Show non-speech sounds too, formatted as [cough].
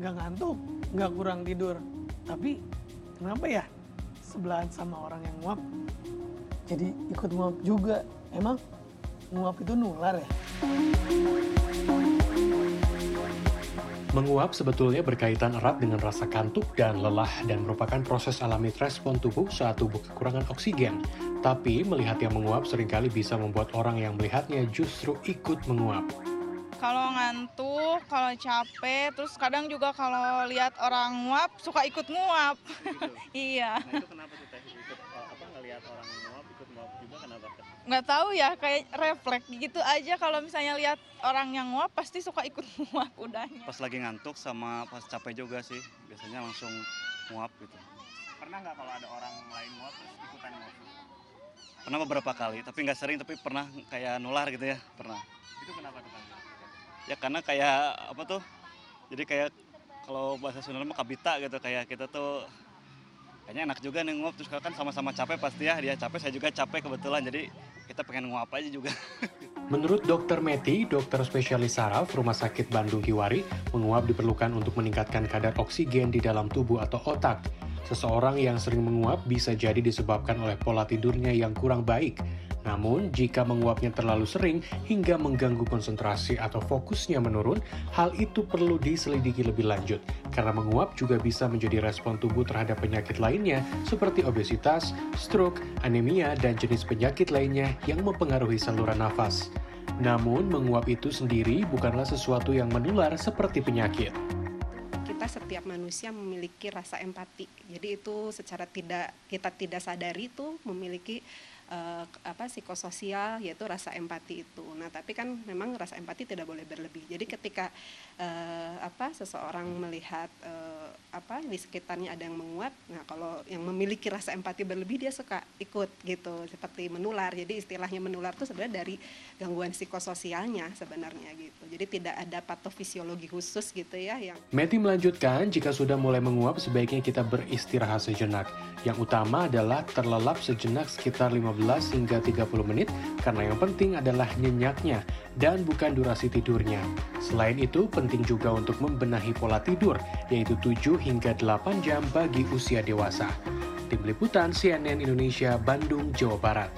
nggak ngantuk, nggak kurang tidur. Tapi kenapa ya sebelahan sama orang yang nguap jadi ikut nguap juga? Emang nguap itu nular ya? Menguap sebetulnya berkaitan erat dengan rasa kantuk dan lelah dan merupakan proses alami respon tubuh saat tubuh kekurangan oksigen. Tapi melihat yang menguap sering kali bisa membuat orang yang melihatnya justru ikut menguap. Kalau ngantuk, kalau capek, terus kadang juga kalau lihat orang nguap suka ikut nguap. [laughs] iya. Nah itu kenapa tuh teh ikut uh, apa ngelihat orang nguap ikut nguap juga kenapa? Nggak tahu ya, kayak refleks gitu aja kalau misalnya lihat orang yang nguap pasti suka ikut [laughs] nguap udahnya. Pas lagi ngantuk sama pas capek juga sih biasanya langsung nguap gitu. Pernah nggak kalau ada orang lain nguap terus ikutan nguap? Pernah beberapa kali, tapi nggak sering tapi pernah kayak nular gitu ya pernah. Itu kenapa tuh kan? Ya karena kayak apa tuh? Jadi kayak kalau bahasa Sunda mah kabita gitu kayak kita tuh kayaknya enak juga nih nguap terus kan sama-sama capek pasti ya dia capek saya juga capek kebetulan jadi kita pengen nguap aja juga. [laughs] Menurut Dr. Meti, dokter spesialis saraf Rumah Sakit Bandung Hiwari, menguap diperlukan untuk meningkatkan kadar oksigen di dalam tubuh atau otak. Seseorang yang sering menguap bisa jadi disebabkan oleh pola tidurnya yang kurang baik. Namun, jika menguapnya terlalu sering hingga mengganggu konsentrasi atau fokusnya menurun, hal itu perlu diselidiki lebih lanjut. Karena menguap juga bisa menjadi respon tubuh terhadap penyakit lainnya seperti obesitas, stroke, anemia, dan jenis penyakit lainnya yang mempengaruhi saluran nafas. Namun, menguap itu sendiri bukanlah sesuatu yang menular seperti penyakit kita setiap manusia memiliki rasa empati. Jadi itu secara tidak kita tidak sadari itu memiliki uh, apa psikososial yaitu rasa empati itu. Nah, tapi kan memang rasa empati tidak boleh berlebih. Jadi ketika uh, apa seseorang melihat uh, apa di sekitarnya ada yang menguap, nah kalau yang memiliki rasa empati berlebih dia suka ikut gitu seperti menular. Jadi istilahnya menular itu sebenarnya dari gangguan psikososialnya sebenarnya gitu. Jadi tidak ada patofisiologi khusus gitu ya yang Meti melanjutkan, jika sudah mulai menguap sebaiknya kita beristirahat sejenak. Yang utama adalah terlelap sejenak sekitar 15 hingga 30 menit karena yang penting adalah nyenyaknya dan bukan durasi tidurnya. Selain itu, penting juga untuk membenahi pola tidur, yaitu 7 hingga 8 jam bagi usia dewasa. Tim Liputan CNN Indonesia, Bandung, Jawa Barat.